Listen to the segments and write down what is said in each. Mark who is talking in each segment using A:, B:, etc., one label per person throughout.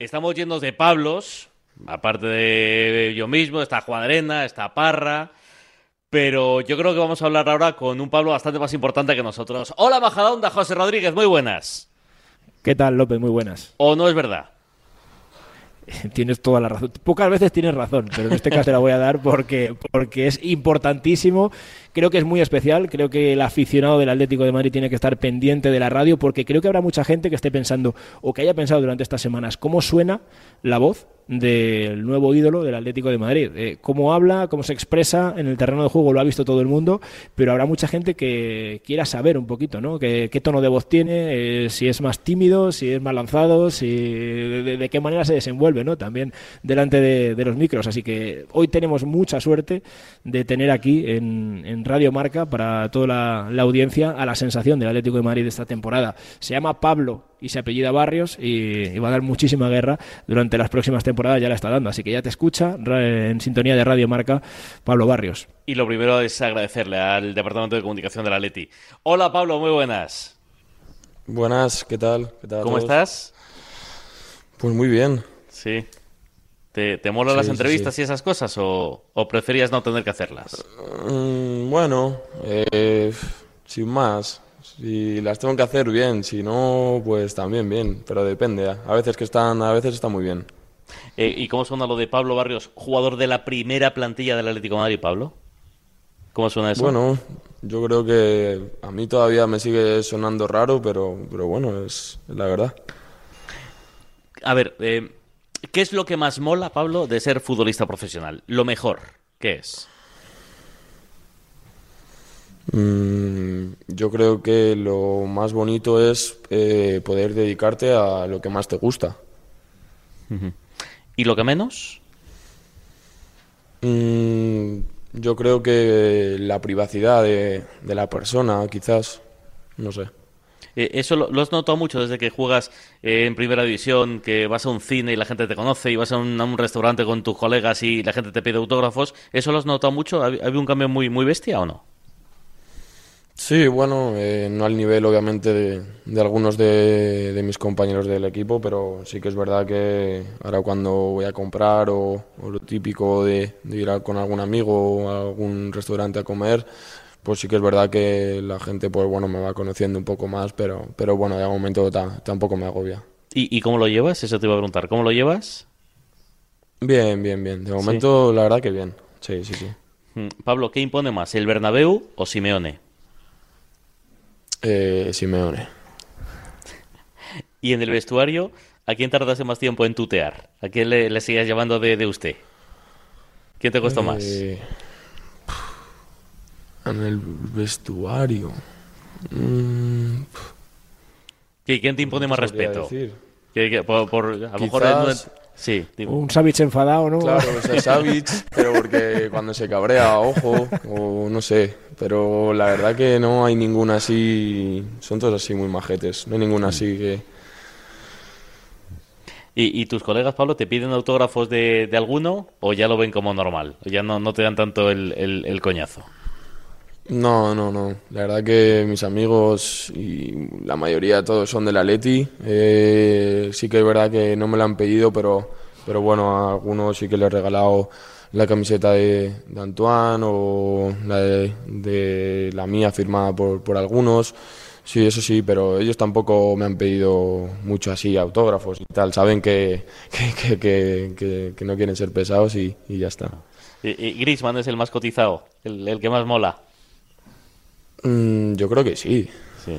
A: Estamos llenos de Pablos, aparte de yo mismo, está Juan Arena, está Parra. Pero yo creo que vamos a hablar ahora con un Pablo bastante más importante que nosotros. Hola, Majadahonda, José Rodríguez, muy buenas.
B: ¿Qué tal, López? Muy buenas.
A: ¿O no es verdad?
B: Tienes toda la razón. Pocas veces tienes razón, pero en este caso la voy a dar porque, porque es importantísimo. Creo que es muy especial. Creo que el aficionado del Atlético de Madrid tiene que estar pendiente de la radio porque creo que habrá mucha gente que esté pensando o que haya pensado durante estas semanas cómo suena la voz del nuevo ídolo del Atlético de Madrid. Eh, cómo habla, cómo se expresa en el terreno de juego, lo ha visto todo el mundo, pero habrá mucha gente que quiera saber un poquito, ¿no? ¿Qué, tono de voz tiene? Eh, si es más tímido, si es más lanzado, si de, qué manera se desenvuelve, ¿no? También delante de, los micros. Así que hoy tenemos mucha suerte de tener aquí en, Radio Marca para toda la, audiencia a la sensación del Atlético de Madrid de esta temporada. Se llama Pablo y se apellida Barrios y, va a dar muchísima guerra durante las próximas temporadas, ya la está dando. Así que ya te escucha en sintonía de Radio Marca Pablo Barrios.
A: Y lo primero es agradecerle al Departamento de Comunicación de la Leti. Hola Pablo, muy buenas.
C: Buenas, ¿qué tal? ¿Qué tal
A: ¿Cómo estás?
C: Pues muy bien.
A: Sí. ¿Te, te molan las entrevistas y esas cosas o, preferías no tener que hacerlas?
C: Mm, bueno, eh, sin más. Si las tengo que hacer bien, si no, pues también bien, pero depende. A veces que están, a veces está muy bien.
A: Eh, ¿Y cómo suena lo de Pablo Barrios, jugador de la primera plantilla del Atlético de Madrid, Pablo? ¿Cómo suena eso?
C: Bueno, yo creo que a mí todavía me sigue sonando raro, pero, pero bueno, es, la verdad.
A: A ver, eh, ¿qué es lo que más mola, Pablo, de ser futbolista profesional? Lo mejor, ¿qué es?
C: Mm, yo creo que lo más bonito es eh, poder dedicarte a lo que más te gusta.
A: ¿Y lo que menos?
C: Mm, yo creo que la privacidad de, la persona, quizás, no sé.
A: Eh, ¿Eso lo, has notado mucho desde que juegas eh, en primera división, que vas a un cine y la gente te conoce, y vas a un, restaurante con tus colegas y la gente te pide autógrafos? ¿Eso lo has notado mucho? ¿Ha, habido un cambio muy, muy bestia o no?
C: Sí, bueno, eh, no al nivel obviamente de, algunos de, mis compañeros del equipo, pero sí que es verdad que ahora cuando voy a comprar o, lo típico de, ir con algún amigo o a algún restaurante a comer, pues sí que es verdad que la gente pues bueno me va conociendo un poco más, pero, pero bueno, de momento tampoco me agobia.
A: ¿Y, ¿Y cómo lo llevas? Eso te iba a preguntar. ¿Cómo lo llevas?
C: Bien, bien, bien. De momento la verdad que bien. Sí, sí, sí.
A: Mm, Pablo, ¿qué impone más, el Bernabéu o Simeone?
C: Eh, Simeone.
A: Y en el vestuario, ¿a quién tardase más tiempo en tutear? ¿A quién le, le sigues llamando de, usted? ¿Quién te costó más?
C: En el vestuario. Mm,
A: ¿Quién te impone más respeto? por, a lo mejor Sí,
B: Un Savic enfadado, ¿no?
C: Claro, es Savic, pero porque cuando se cabrea, ojo, o no sé. Pero la verdad que no hay ninguna así. Son todos así muy majetes. No hay ninguna así que.
A: ¿Y, tus colegas, Pablo, te piden autógrafos de, alguno o ya lo ven como normal? ¿O ya no, no te dan tanto el, el, coñazo?
C: No, no, no. La verdad que mis amigos y la mayoría todos son del Atleti. Eh, sí que es verdad que no me lo han pedido, pero, pero bueno, a algunos sí que les he regalado la camiseta de, Antoine o la de, la mía firmada por, por algunos. Sí, eso sí, pero ellos tampoco me han pedido mucho así, autógrafos y tal. Saben que, que, que, que no quieren ser pesados y, ya está.
A: ¿Y, es el más cotizado? ¿El, el que más mola?
C: Mm, yo creo que sí.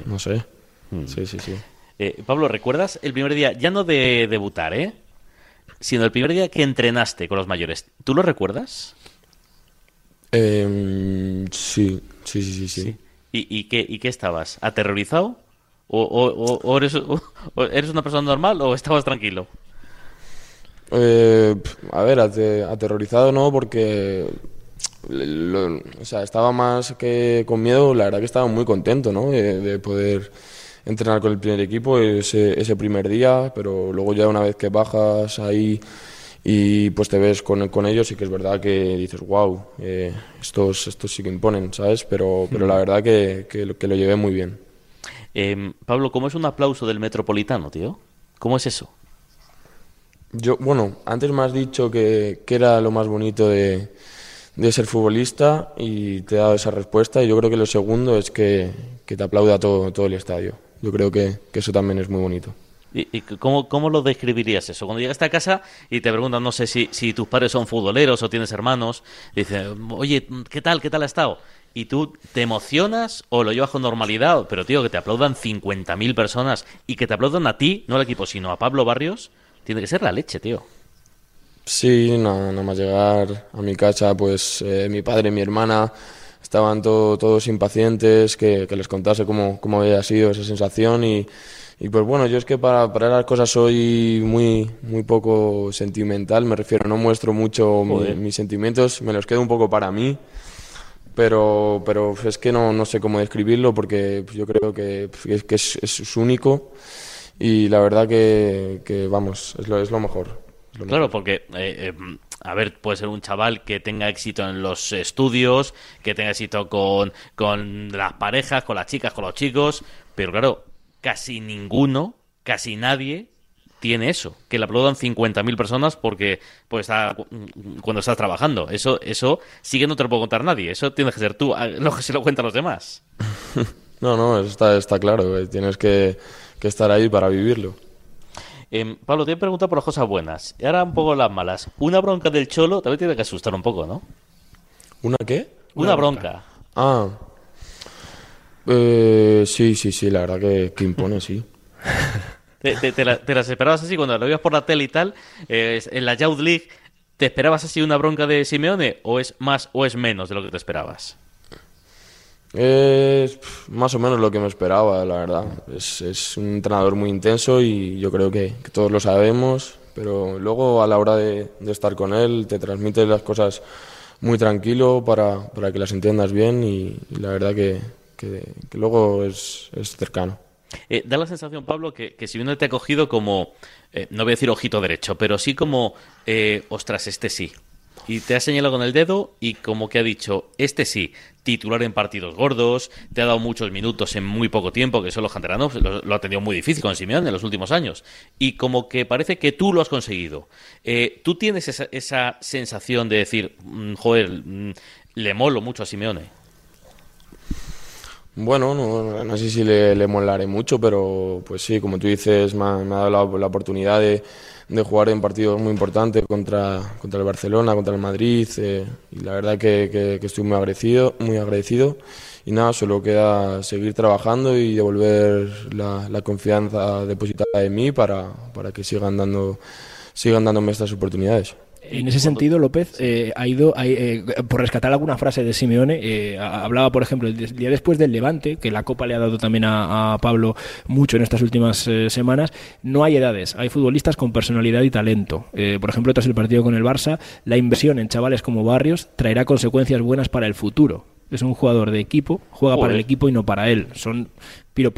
C: No sé.
A: Mm. Sí, sí, sí. Eh, Pablo, ¿recuerdas el primer día, ya no de debutar, eh? sino el primer día que entrenaste con los mayores. ¿Tú lo recuerdas?
C: Em, sí, sí, sí, sí.
A: ¿Y, qué, ¿Y qué estabas? ¿Aterrorizado? ¿O, eres, una persona normal o estabas tranquilo?
C: Eh, a ver, aterrorizado no, porque o sea, estaba más que con miedo, la verdad que estaba muy contento ¿no? de poder entrenar con el primer equipo ese, ese primer día, pero luego ya una vez que bajas ahí y pues te ves con, con ellos y que es verdad que dices, wow, eh, estos, estos sí que imponen, ¿sabes? Pero, pero la verdad que, que, lo, que lo llevé muy bien.
A: Em, Pablo, ¿cómo es un aplauso del Metropolitano, tío? ¿Cómo es eso?
C: Yo, bueno, antes me has dicho que, que era lo más bonito de, de ser futbolista y te he dado esa respuesta. Y yo creo que lo segundo es que, que te aplauda todo, todo el estadio. Yo creo que, que eso también es muy bonito.
A: ¿Y, y cómo, cómo lo describirías eso? Cuando llegas a casa y te preguntan, no sé si, si tus padres son futboleros o tienes hermanos, dicen, oye, ¿qué tal? ¿Qué tal ha estado? Y tú te emocionas o lo llevas con normalidad, pero tío, que te aplaudan 50.000 personas y que te aplaudan a ti, no al equipo, sino a Pablo Barrios, tiene que ser la leche, tío.
C: Sí, nada, nada más llegar a mi casa, pues eh, mi padre y mi hermana estaban todo- todos impacientes, que, que les contase cómo, cómo había sido esa sensación y, y pues bueno, yo es que para, para las cosas soy muy, muy poco sentimental, me refiero, no muestro mucho mi- mis sentimientos, me los quedo un poco para mí, pero, pero es que no, no sé cómo describirlo porque yo creo que, que es, que es, es único y la verdad que, que, vamos, es lo, es lo mejor.
A: Claro, porque, eh, eh, a ver, puede ser un chaval que tenga éxito en los estudios, que tenga éxito con, con las parejas, con las chicas, con los chicos, pero claro, casi ninguno, casi nadie tiene eso, que le aplaudan 50.000 personas porque pues está, cuando estás trabajando. Eso, eso sí que no te lo puedo contar nadie, eso tienes que ser tú, lo que se lo cuentan los demás.
C: No, no, está, está claro, tienes que, que estar ahí para vivirlo.
A: Em, Pablo, te he preguntado por las cosas buenas, y ahora un poco las malas. Una bronca del cholo también tiene que asustar un poco, ¿no?
C: ¿Una qué?
A: Una, bronca.
C: Ah, eh, sí, sí, sí, la verdad que, que impone, sí.
A: ¿Te, te- te la- te las esperabas así cuando lo veías por la tele y tal? eh, en la Youth League, ¿te esperabas así una bronca de Simeone o es más o es menos de lo que te esperabas?
C: Es más o menos lo que me esperaba, la verdad. Es, es un entrenador muy intenso y yo creo que, todos lo sabemos, pero luego a la hora de, de estar con él te transmite las cosas muy tranquilo para, para que las entiendas bien y, y la verdad que, que- luego es, es cercano.
A: Eh, da la sensación, Pablo, que, que Simeone te ha cogido como, eh, no voy a decir ojito derecho, pero sí como, eh, ostras, este sí. Y te ha señalado con el dedo y como que ha dicho, este sí, titular en partidos gordos, te ha dado muchos minutos en muy poco tiempo, que eso los canteranos lo, ha tenido muy difícil con Simeone en los últimos años. Y como que parece que tú lo has conseguido. Eh, ¿Tú tienes esa, sensación de decir, mm, joder, mm, le molo mucho a Simeone?
C: Bueno, no, no sé si le, molaré mucho, pero pues sí, como tú dices, me ha, dado la oportunidad de, de jugar en partidos muy importantes contra, contra el Barcelona, contra el Madrid, eh, y la verdad que, que- estoy muy agradecido, muy agradecido. Y nada, solo queda seguir trabajando y devolver la, la confianza depositada en mí para, para que sigan dando, sigan dándome estas oportunidades.
B: En ese sentido, López eh, ha ido, ha- eh, por rescatar alguna frase de Simeone, eh, ha- hablaba, por ejemplo, el día después del Levante, que la Copa le ha dado también a, a Pablo mucho en estas últimas eh, semanas, no hay edades, hay futbolistas con personalidad y talento. Eh, por ejemplo, tras el partido con el Barça, la inversión en chavales como Barrios traerá consecuencias buenas para el futuro. Es un jugador de equipo, juega para el equipo y no para él. Son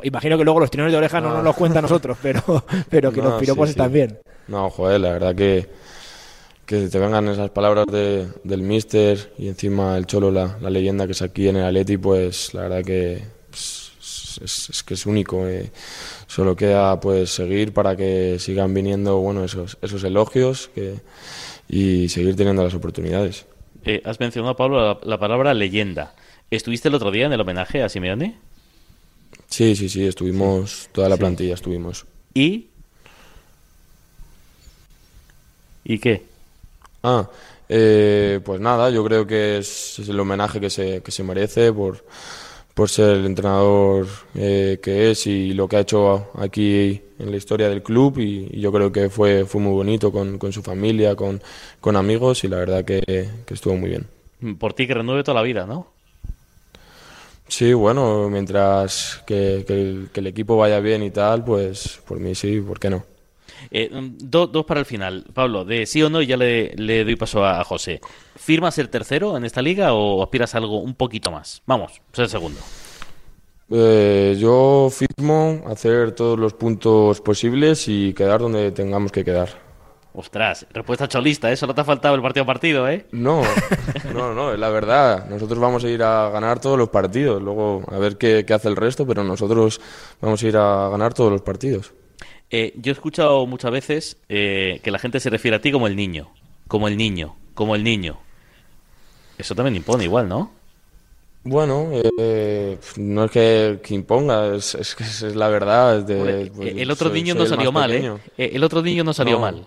B: Imagino que luego los tirones de oreja no nos los cuentan a nosotros, pero, pero que
C: No,
B: los piropos
C: sí, sí.
B: están bien.
C: No, joder, la verdad que, que te vengan esas palabras de- del míster y encima el Cholo, la, la leyenda que es aquí en el Atleti, pues la verdad que pues, es, es que es único. eh. Solo queda pues seguir para que sigan viniendo bueno esos, esos elogios que, y seguir teniendo las oportunidades.
A: Eh, has mencionado, Pablo, la, la palabra leyenda. ¿Estuviste el otro día en el homenaje a Simeone?
C: Sí, sí, sí, estuvimos, toda la
A: Sí.
C: plantilla estuvimos.
A: ¿Y? ¿Y qué?
C: Ah, eh, pues nada, yo creo que es, el homenaje que se, que se merece por, por ser el entrenador eh, que es y lo que ha hecho aquí en la historia del club y, y yo creo que fue, fue muy bonito con, con su familia, con, con amigos y la verdad que, que estuvo muy bien.
A: Por ti que renueve toda la vida, ¿no?
C: Sí, bueno, mientras que, que el, que el equipo vaya bien y tal, pues por mí sí, ¿por qué no?
A: Eh, mm, do- dos para el final. Pablo, de sí o no, y ya le, le doy paso a, José. ¿Firmas ser tercero en esta liga o aspiras a algo un poquito más? Vamos, ser segundo.
C: Eh, yo firmo hacer todos los puntos posibles y quedar donde tengamos que quedar.
A: Ostras, respuesta cholista, ¿eh? Solo te ha faltado el partido a partido, ¿eh?
C: No, no, no, es la verdad. Nosotros vamos a ir a ganar todos los partidos. Luego a ver qué, qué hace el resto, pero nosotros vamos a ir a ganar todos los partidos.
A: Eh, yo he escuchado muchas veces eh, que la gente se refiere a ti como el niño, como el niño, como el niño. Eso también impone igual, ¿no?
C: Bueno, eh, no es que, que imponga, es, es que es la verdad. es de- pues,
A: el otro
C: soy-
A: niño no salió mal, ¿eh?
C: pequeño.
A: Eh, El otro niño no salió
C: No.
A: mal.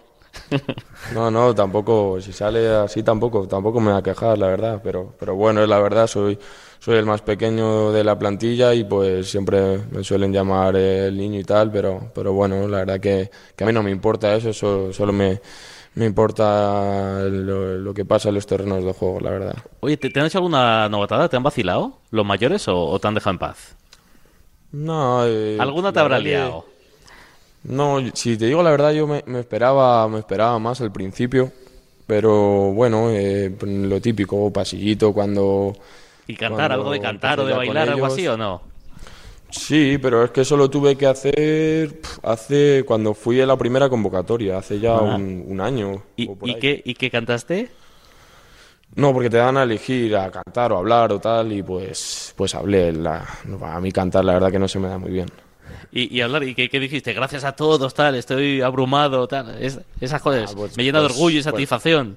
C: No, no, tampoco, si sale así tampoco, tampoco me va a quejar, la verdad, pero, pero bueno, es la verdad, soy, soy el más pequeño de la plantilla y pues siempre me suelen llamar el niño y tal, pero, pero bueno, la verdad que, que a mí no me importa eso, so- solo me, me importa lo, lo que pasa en los terrenos de juego, la verdad.
A: Oye, ¿te, te han hecho alguna novatada? ¿Te han vacilado los mayores o, o te han dejado en paz?
C: No, eh,
A: ¿Alguna te habrá
C: que-
A: liado?
C: No, si te digo la verdad, yo me, me esperaba, me esperaba más al principio, pero bueno, eh, lo típico, pasillito cuando...
A: ¿Y cantar? ¿Algo de cantar o de bailar, algo así o no?
C: Sí, pero es que eso lo tuve que hacer hace cuando fui a la primera convocatoria, hace ya
A: Ah.
C: un, un año.
A: ¿Y,
C: o por
A: y
C: ahí.
A: qué, ¿Y qué cantaste?
C: No, porque te dan a elegir a cantar o hablar o tal, y pues, pues hablé. La, a mí cantar la verdad que no se me da muy bien.
A: Y, y hablar, ¿y qué, qué dijiste? Gracias a todos, tal, estoy abrumado, tal. Es, esas cosas
C: Ah, pues-
A: me llena de
C: pues-
A: orgullo y
C: pues-
A: satisfacción.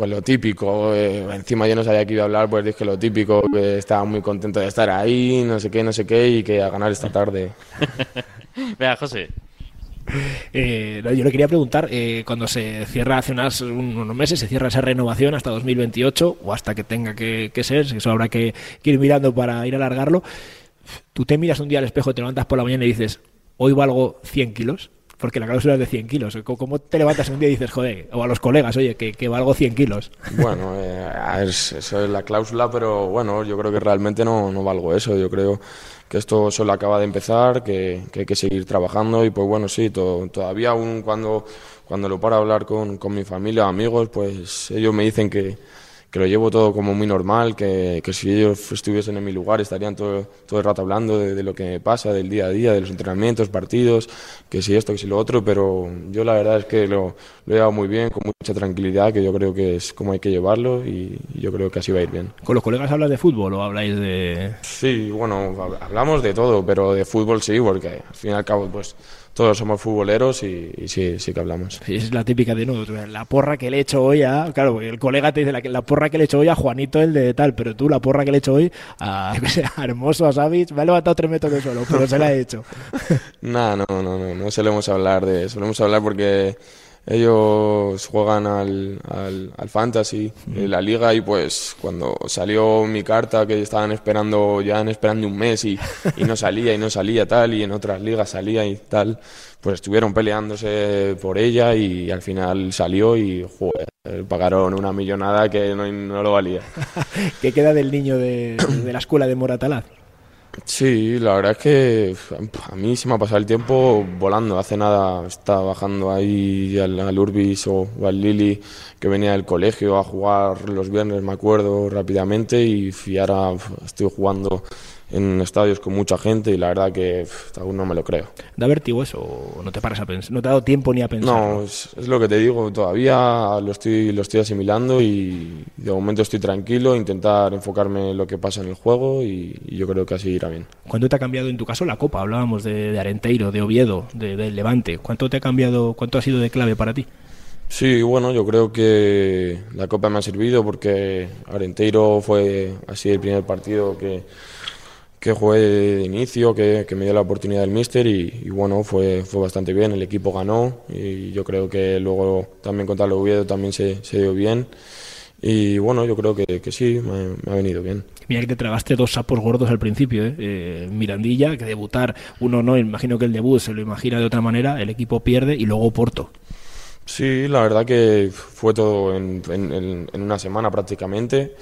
C: Pues lo típico, eh, encima yo no sabía que iba a hablar, pues dije lo típico, que estaba muy contento de estar ahí, no sé qué, no sé qué, y que a ganar esta tarde.
A: Vea, José.
B: Eh, yo le quería preguntar, eh, cuando se cierra hace unas- unos meses, se cierra esa renovación hasta 2028 o hasta que tenga que, que ser, eso habrá que, que ir mirando para ir a alargarlo. Tú te miras un día al espejo, te levantas por la mañana y dices, hoy valgo 100 kilos, porque la cláusula es de 100 kilos. ¿Cómo- ¿Cómo te levantas un día y dices, joder, o a los colegas, oye, que, que valgo 100 kilos?
C: Bueno, eh, es- eso es la cláusula, pero bueno, yo creo que realmente no, no valgo eso. Yo creo que esto solo acaba de empezar, que, que hay que seguir trabajando y pues bueno, sí, to- todavía aún cuando, cuando lo paro a hablar con, con mi familia, amigos, pues ellos me dicen que, que lo llevo todo como muy normal, que, que si ellos estuviesen en mi lugar estarían todo, todo el rato hablando de, de lo que me pasa, del día a día, de los entrenamientos, partidos, que si esto, que si lo otro, pero yo la verdad es que lo, lo he llevado muy bien, con mucha tranquilidad, que yo creo que es como hay que llevarlo y, yo creo que así va a ir bien.
B: ¿Con los colegas hablas de fútbol o habláis de...?
C: Sí, bueno, hab- hablamos de todo, pero de fútbol sí, porque al fin y al cabo, pues todos somos futboleros y, y sí, sí que hablamos.
B: Sí, Es la típica de no, la porra que le he hecho hoy a. Claro, el colega te dice la, que- la porra que le he hecho hoy a Juanito, el de tal, pero tú la porra que le he hecho hoy a, a Hermoso, a Savic, me ha levantado tres metros de suelo, pero se la he hecho.
C: Nah, no, no, no, no solemos hablar de solemos hablar porque ellos juegan al, al, al Fantasy, en la liga, y pues cuando salió mi carta que estaban esperando, ya esperando un mes y, y no salía y no salía tal, y en otras ligas salía y tal, pues estuvieron peleándose por ella y al final salió y joder, pagaron una millonada que no, no lo valía.
B: ¿Qué queda del niño de, de la escuela de Moratalaz?
C: Sí, la verdad es que a mí se me ha pasado el tiempo volando. Hace nada estaba bajando ahí al, al Urbis o, al Lili, que venía del colegio a jugar los viernes, me acuerdo, rápidamente. Y y ahora estoy jugando en estadios con mucha gente y la verdad que uf, aún no me lo creo.
B: ¿Da vértigo eso no te paras a pensar? ¿No te ha dado tiempo ni a pensar?
C: No, es, es lo que te digo, todavía lo estoy, lo estoy asimilando y de momento estoy tranquilo, intentar enfocarme en lo que pasa en el juego y, y yo creo que así irá bien.
B: ¿Cuánto te ha cambiado en tu caso la Copa? Hablábamos de, de Arenteiro, de Oviedo, de, del Levante. ¿Cuánto te ha cambiado, cuánto ha sido de clave para ti?
C: Sí, bueno, yo creo que la Copa me ha servido porque Arenteiro fue así el primer partido que, que jugué de inicio, que, que me dio la oportunidad el míster y, y bueno, fue, fue bastante bien, el equipo ganó y yo creo que luego también contra el Oviedo también se, se dio bien y bueno, yo creo que, que sí, me, me ha venido bien.
B: Mira que te tragaste dos sapos gordos al principio, ¿eh? Eh, Mirandilla, que debutar, uno no, imagino que el debut se lo imagina de otra manera, el equipo pierde y luego Porto.
C: Sí, la verdad que fue todo en- en- en una semana prácticamente.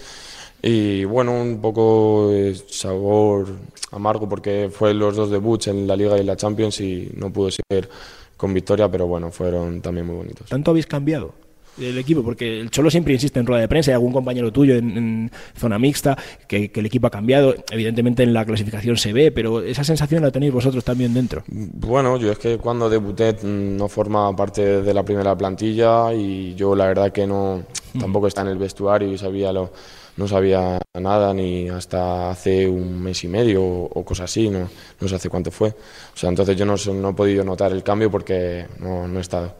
C: Y bueno, un poco sabor amargo porque fue los dos debuts en la Liga y la Champions y no pudo ser con victoria, pero bueno, fueron también muy bonitos.
B: ¿Tanto habéis cambiado el equipo? Porque el Cholo siempre insiste en rueda de prensa, hay algún compañero tuyo en, en zona mixta, que, que el equipo ha cambiado. Evidentemente en la clasificación se ve, pero esa sensación la tenéis vosotros también dentro.
C: Bueno, yo es que cuando debuté mm, no formaba parte de la primera plantilla y yo la verdad que no tampoco estaba en el vestuario y sabía lo, no sabía nada ni hasta hace un mes y medio o, cosas así, no, no sé hace cuánto fue. O sea, entonces yo no, no he podido notar el cambio porque no, no he estado.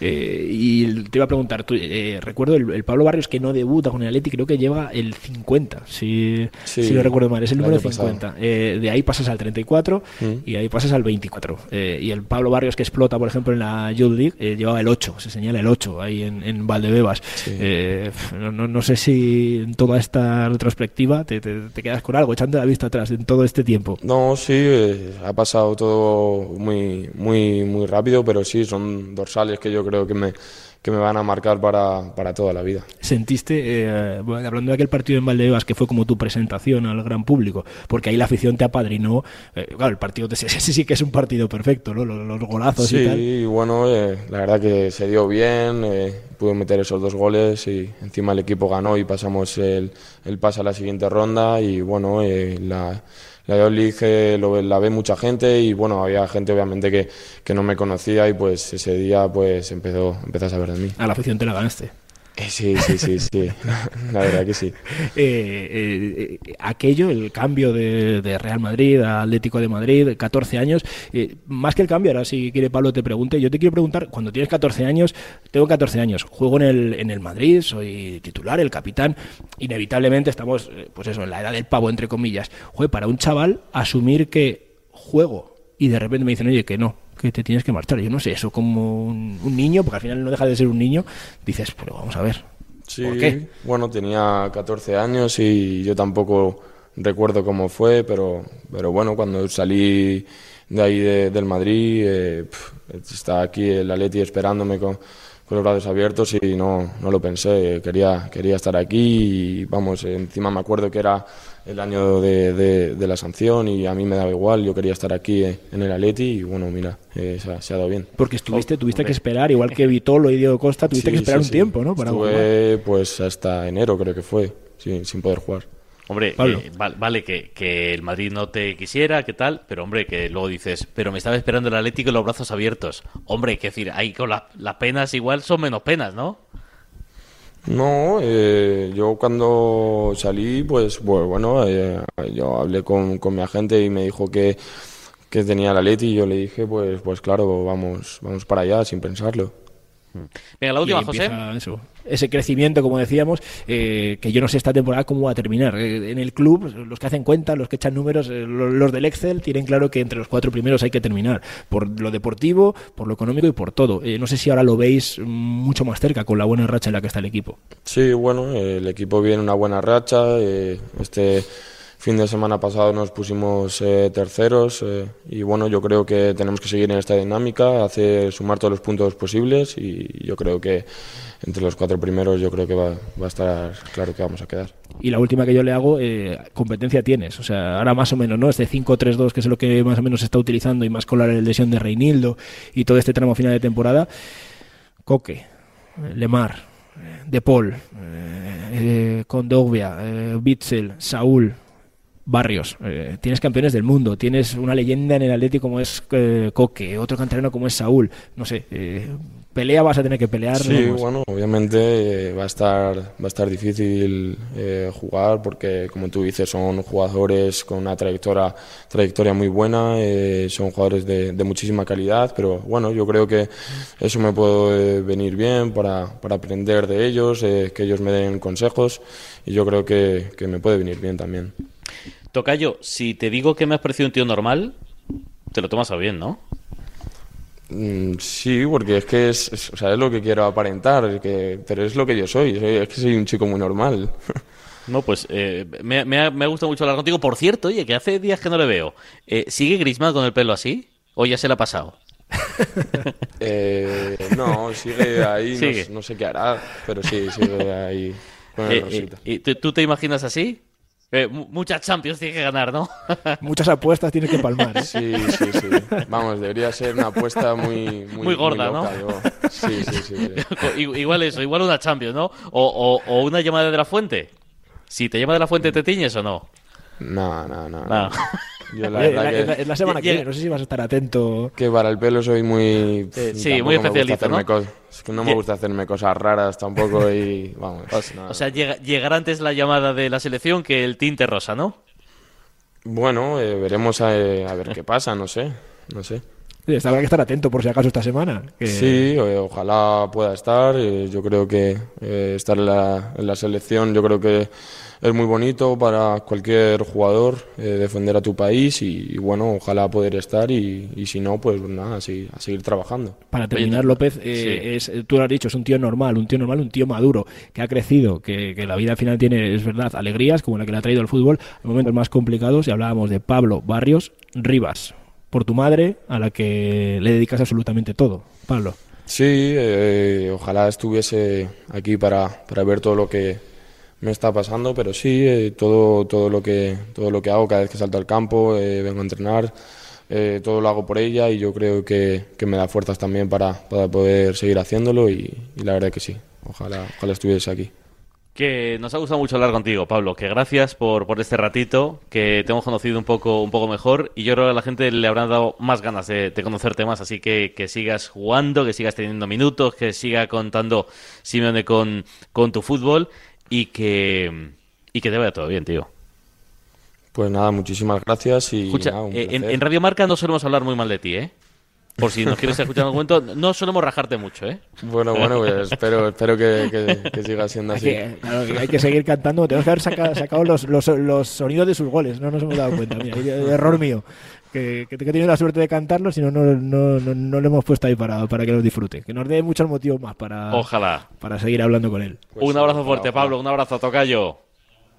B: Eh, y te iba a preguntar, eh, recuerdo el, Pablo Barrios que no debuta con el Atleti, creo que lleva el 50, si, si lo recuerdo mal, es el, número 50. Eh, de ahí pasas al 34 mm. y ahí pasas al 24. y el Pablo Barrios que explota, por ejemplo, en la Youth League, llevaba el 8, se señala el 8 ahí en, en Valdebebas. No, no, sé si toda esta retrospectiva te, te, quedas con algo, echando la vista atrás en todo este tiempo.
C: No, sí, ha pasado todo muy, muy, muy rápido, pero sí, son dos sales que yo creo que me, que me van a marcar para, para toda la vida.
B: ¿Sentiste, eh, hablando de aquel partido en Valdebebas, que fue como tu presentación al gran público, porque ahí la afición te apadrinó, eh, claro, el partido, ese sí que es un partido perfecto, ¿no? los, golazos
C: y
B: tal.
C: Sí, bueno, eh, la verdad que se dio bien, pude meter esos dos goles y encima el equipo ganó y pasamos el, el pase a la siguiente ronda y bueno, la la Youth League lo, la ve mucha gente y bueno, había gente obviamente que, que no me conocía y pues ese día pues empezó, empezó a saber de mí.
B: A la afición te la ganaste.
C: Eh, sí, sí, sí, sí, la verdad que sí.
B: Eh, eh, aquello, el cambio de, Real Madrid a Atlético de Madrid, 14 años, más que el cambio, ahora si quiere Pablo te pregunte, yo te quiero preguntar, cuando tienes 14 años, tengo 14 años, juego en el, en el Madrid, soy titular, el capitán, inevitablemente estamos, pues eso, en la edad del pavo, entre comillas. Joder, para un chaval asumir que juego y de repente me dicen, oye, que no, que te tienes que marchar. Yo no sé, eso como un, niño, porque al final no deja de ser un niño, dices, pero vamos a ver.
C: Sí, ¿Por qué? bueno, tenía 14 años y yo tampoco recuerdo cómo fue, pero, pero bueno, cuando salí de ahí del Madrid, eh, estaba aquí el Atleti esperándome con, con, los brazos abiertos y no, no lo pensé, quería, quería estar aquí y vamos, encima me acuerdo que era el año de, de, la sanción y a mí me daba igual, yo quería estar aquí en el Atleti y bueno, mira, eh, se, ha, dado bien.
B: Porque estuviste, tuviste que esperar, igual que Vitolo y Diego Costa, tuviste que esperar un tiempo, ¿no?
C: Para Estuve pues hasta enero creo que fue, sin poder jugar.
A: Hombre, eh, vale que, que, el Madrid no te quisiera, qué tal, pero hombre, que luego dices, pero me estaba esperando el Atlético con los brazos abiertos. Hombre, que decir, ahí con las penas igual son menos penas, ¿no?
C: No, eh, yo cuando salí, pues, bueno, eh, yo hablé con, con, mi agente y me dijo que, que tenía la Leti y yo le dije, pues, pues claro, vamos, vamos para allá sin pensarlo.
A: Venga, la última, José.
B: Ese crecimiento, como decíamos, eh, que yo no sé esta temporada cómo va a terminar. Eh, en el club, los que hacen cuenta, los que echan números, eh, los del Excel, tienen claro que entre los cuatro primeros hay que terminar. Por lo deportivo, por lo económico y por todo. no sé si ahora lo veis mucho más cerca con la buena racha en la que está el equipo.
C: Sí, bueno, el equipo viene una buena racha. este fin de semana pasado nos pusimos eh, terceros eh, y bueno, yo creo que tenemos que seguir en esta dinámica, hacer sumar todos los puntos posibles y yo creo que entre los cuatro primeros yo creo que va, a estar claro que vamos a quedar.
B: Y la última que yo le hago, eh, competencia tienes, o sea, ahora más o menos, ¿no? Este 5-3-2 que es lo que más o menos se está utilizando y más con la lesión de Reinildo y todo este tramo final de temporada, Coque, Lemar, De Paul, eh, Condovia, Bitzel, Saúl, Barrios, eh, tienes campeones del mundo, tienes una leyenda en el Atlético como es eh, Coque, otro canterano como es Saúl, no sé, eh, pelea vas a tener que pelear.
C: Sí, bueno, obviamente va a estar va a estar difícil jugar porque como tú dices son jugadores con una trayectoria trayectoria muy buena, son jugadores de, muchísima calidad, pero bueno, yo creo que eso me puede venir bien para, para aprender de ellos, que ellos me den consejos y yo creo que, que me puede venir bien también.
A: Tocayo, si te digo que me has parecido un tío normal, te lo tomas a bien, ¿no?
C: Mm, sí, porque es que es, o sea, es lo que quiero aparentar, que, pero es lo que yo soy, es que soy un chico muy normal.
A: No, pues eh, me, me, ha, gustado mucho hablar contigo. Por cierto, oye, que hace días que no le veo. Eh, ¿Sigue Grisman con el pelo así? ¿O ya se le ha pasado?
C: Eh, no, sigue ahí, No, sé qué hará, pero sí, sigue ahí el
A: ¿Y tú te imaginas así? Eh, muchas Champions tiene que ganar, ¿no?
B: Muchas apuestas tiene que palmar. ¿eh?
C: Sí, sí, sí. Vamos, debería ser una apuesta muy...
A: Muy, gorda, ¿no?
C: Sí, sí, sí,
A: igual eso, igual una Champions, ¿no? O, o, una llamada de la fuente. Si te llama de la fuente, ¿te tiñes o no?
C: No, no, no. no. Yo la
B: Oye, la,
C: que-
B: es la- es la semana que viene, no sé si vas a estar atento.
C: Que para el pelo soy muy...
A: Eh, sí, muy
C: hacerme
A: ¿no?
C: Es que no me gusta hacerme cosas raras tampoco y... Vamos, nada.
A: O sea, llega, llegará antes la llamada de la selección que el tinte rosa, ¿no?
C: Bueno, eh, veremos a, a ver qué pasa, no sé. No sé.
B: Sí, Habrá que estar atento por si acaso esta semana. que-
C: Sí, eh, ojalá pueda estar. eh, yo creo que eh, estar en la, en la selección, yo creo que es muy bonito para cualquier jugador eh, defender a tu país y, y bueno, ojalá poder estar y, y si no, pues nada, así, a seguir trabajando.
B: Para terminar, López, eh, es, tú lo has dicho, es un tío normal, un tío normal, un tío maduro, que ha crecido, que, que la vida al final tiene, es verdad, alegrías, como la que le ha traído el fútbol, en momentos más complicados, y hablábamos de Pablo Barrios Rivas, por tu madre, a la que le dedicas absolutamente todo. Pablo.
C: Sí, eh, ojalá estuviese aquí para, para ver todo lo que me está pasando, pero sí, eh, todo, todo, lo que, todo lo que hago cada vez que salto al campo, eh, vengo a entrenar, eh, todo lo hago por ella y yo creo que, que me da fuerzas también para, para poder seguir haciéndolo y, la verdad que sí, ojalá, ojalá estuviese aquí.
A: Que nos ha gustado mucho hablar contigo, Pablo. Que gracias por, por este ratito, que te hemos conocido un poco, un poco mejor y yo creo que a la gente le habrán dado más ganas de, de conocerte más. Así que que sigas jugando, que sigas teniendo minutos, que siga contando Simeone con, con tu fútbol y que, y que te vaya todo bien, tío.
C: Pues nada, muchísimas gracias y
A: Escucha,
C: nada, un
A: eh, en, en Radio Marca no solemos hablar muy mal de ti, ¿eh? Por si nos quieres escuchar un momento, no solemos rajarte mucho, ¿eh?
C: Bueno, bueno, pues espero, espero que, que- que siga siendo
B: Hay
C: así.
B: que, claro, hay que seguir cantando, tenemos que haber saca- sacado los, los, los sonidos de sus goles, no nos hemos dado cuenta. Mira, error mío, que, que he tenido la suerte de cantarlos y no, no, no, no, no lo hemos puesto ahí para, para que los disfrute. Que nos dé muchos motivos más para,
A: Ojalá.
B: para seguir hablando con él.
C: Pues
A: un
C: sí,
A: abrazo
C: ojalá,
A: fuerte,
C: ojalá.
A: Pablo, un abrazo, Tocayo.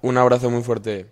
C: Un abrazo muy fuerte.